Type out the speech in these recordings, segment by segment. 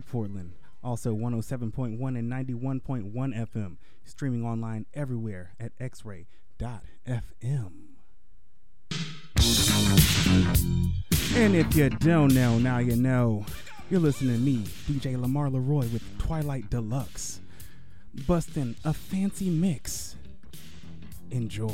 Portland. Also 107.1 and 91.1 FM. Streaming online everywhere at xray.fm. And if you don't know, now you know. You're listening to me, DJ Lamar Leroy, with Twilight Deluxe. Busting a fancy mix. Enjoy.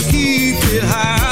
Keep it high.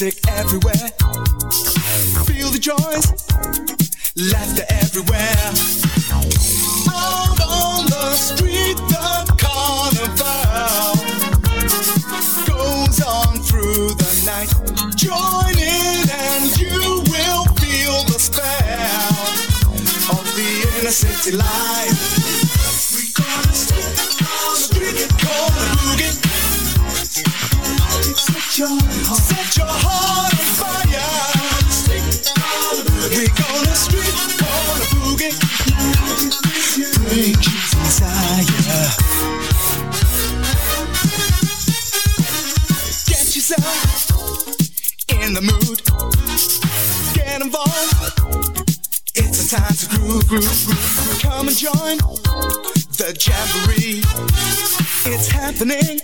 music everywhere. Come and join the jamboree. It's happening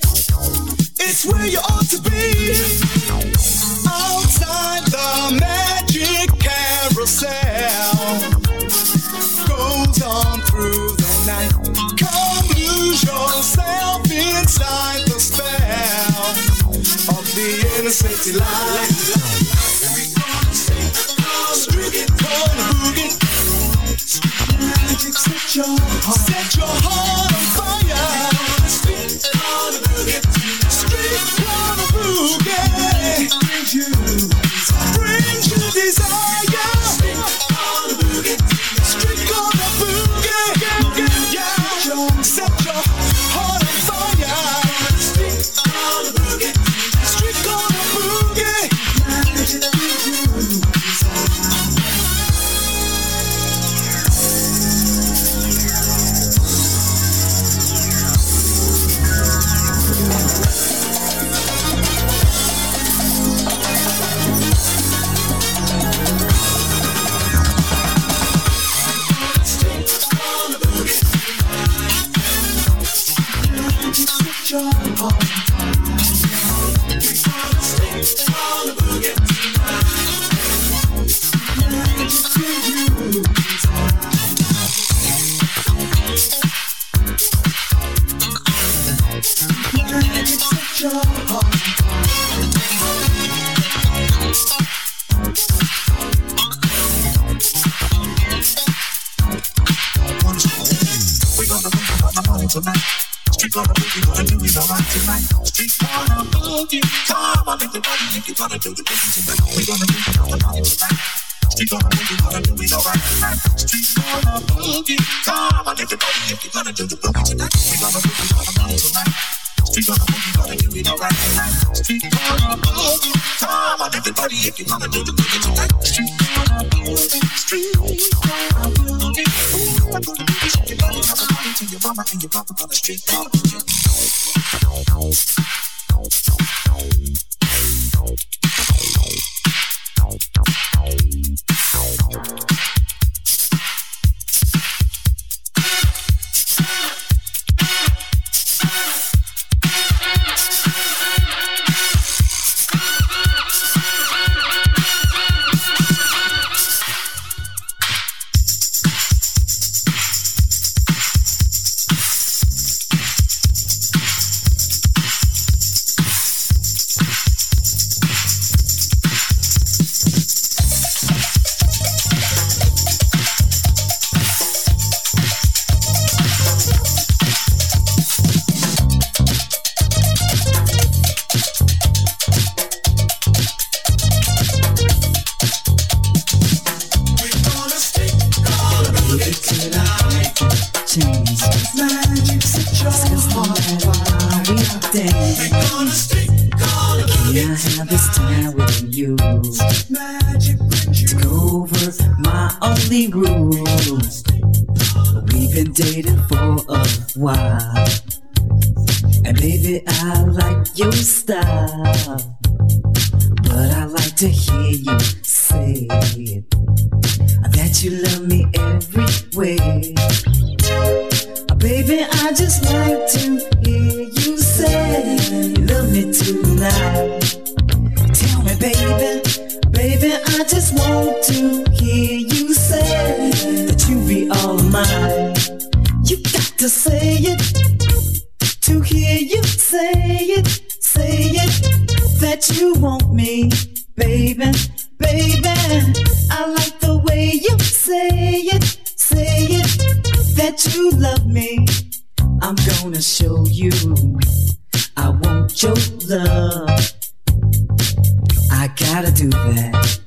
that.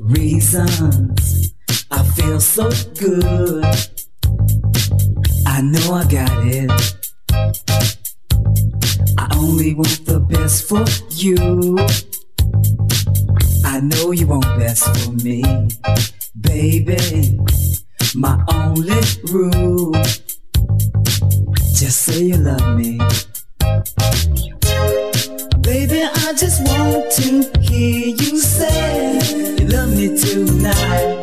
Reasons I feel so good. I know I got it. I only want the best for you. I know you want best for me, baby. My only rule. Just say you love me. Baby, I just want to hear you say you love me tonight.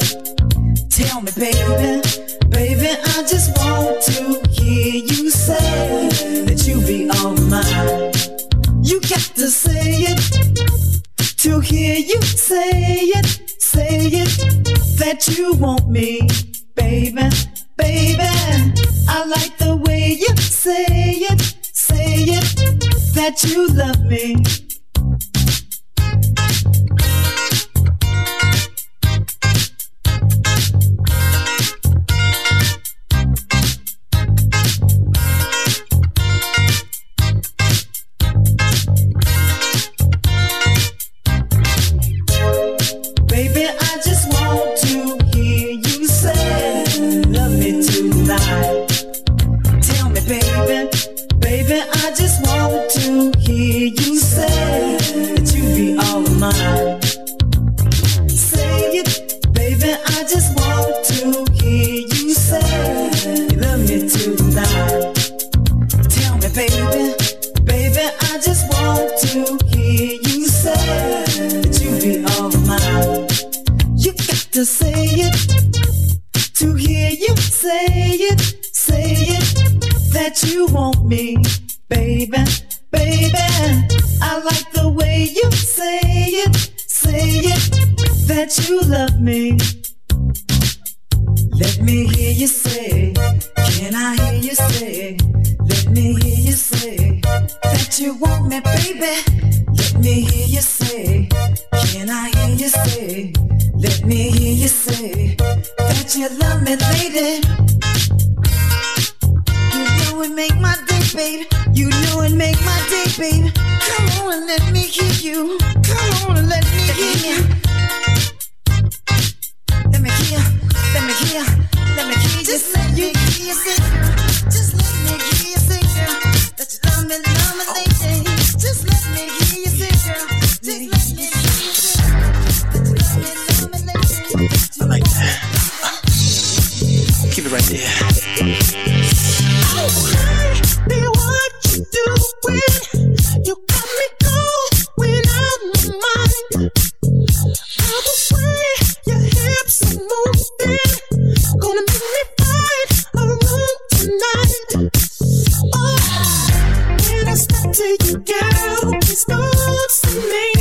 Tell me, baby, baby, I just want to hear you say that you be all mine. You got to say it to hear you say it, say it that you want me, baby, baby. I like the way you say it, say it that you love me. that you want me, baby, baby. I like the way you say it, say it, that you love me. Let me hear you say, can I hear you say? Let me hear you say that you want me, baby. Let me hear you say, can I hear you say? Let me hear you say that you love me, lady know it make my day, babe. You know it make my day, babe. Come on and let me hear you. Come on and let me hear you. Let me hear, let me hear, let me hear. Just let you hear, Just let me hear, girl. That you love me, love me, love lady. Just let me hear, girl. Just let me hear, girl. I like that. Keep it right there. It's gonna be a long night.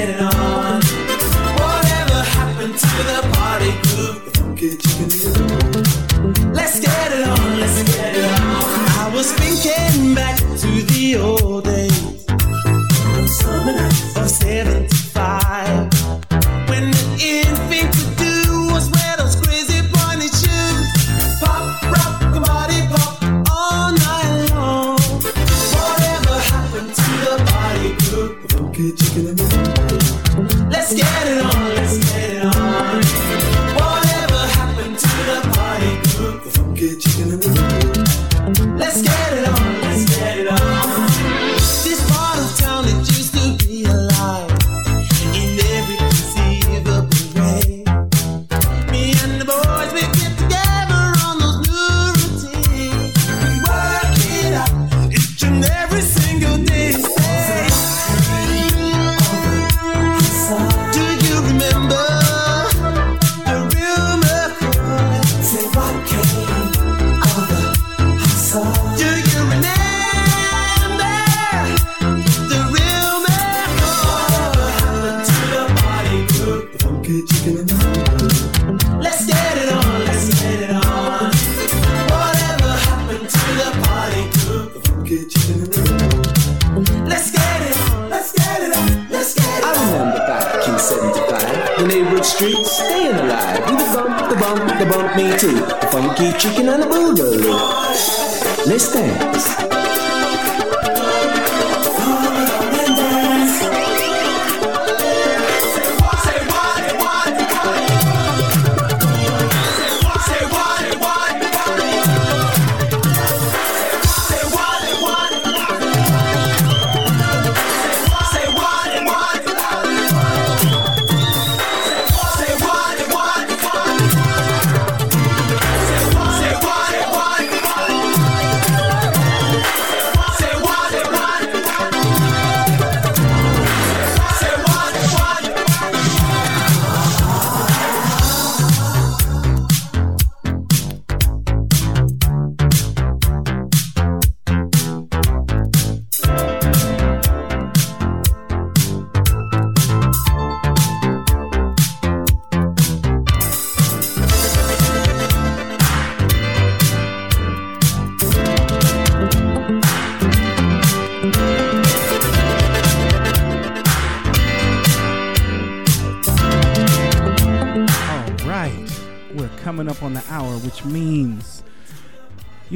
Every single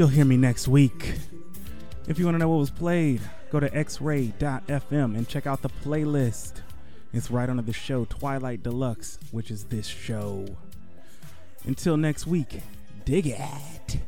You'll hear me next week. If you want to know what was played, go to xray.fm and check out the playlist. It's right under the show Twilight Deluxe, which is this show. Until next week, dig it.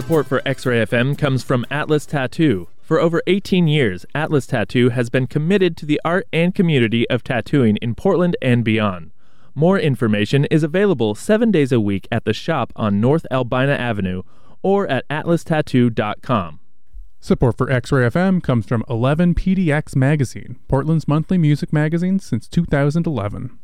Support for X Ray FM comes from Atlas Tattoo. For over 18 years, Atlas Tattoo has been committed to the art and community of tattooing in Portland and beyond. More information is available seven days a week at the shop on North Albina Avenue or at atlastattoo.com. Support for X Ray FM comes from 11PDX Magazine, Portland's monthly music magazine since 2011.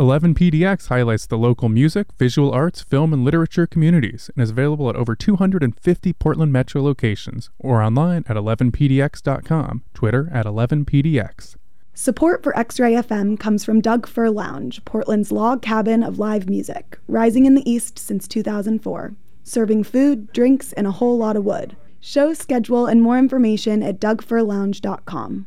11PDX highlights the local music, visual arts, film, and literature communities and is available at over 250 Portland metro locations or online at 11pdx.com, Twitter at 11pdx. Support for X-Ray FM comes from Doug Fir Lounge, Portland's log cabin of live music, rising in the east since 2004, serving food, drinks, and a whole lot of wood. Show schedule and more information at dougfirlounge.com.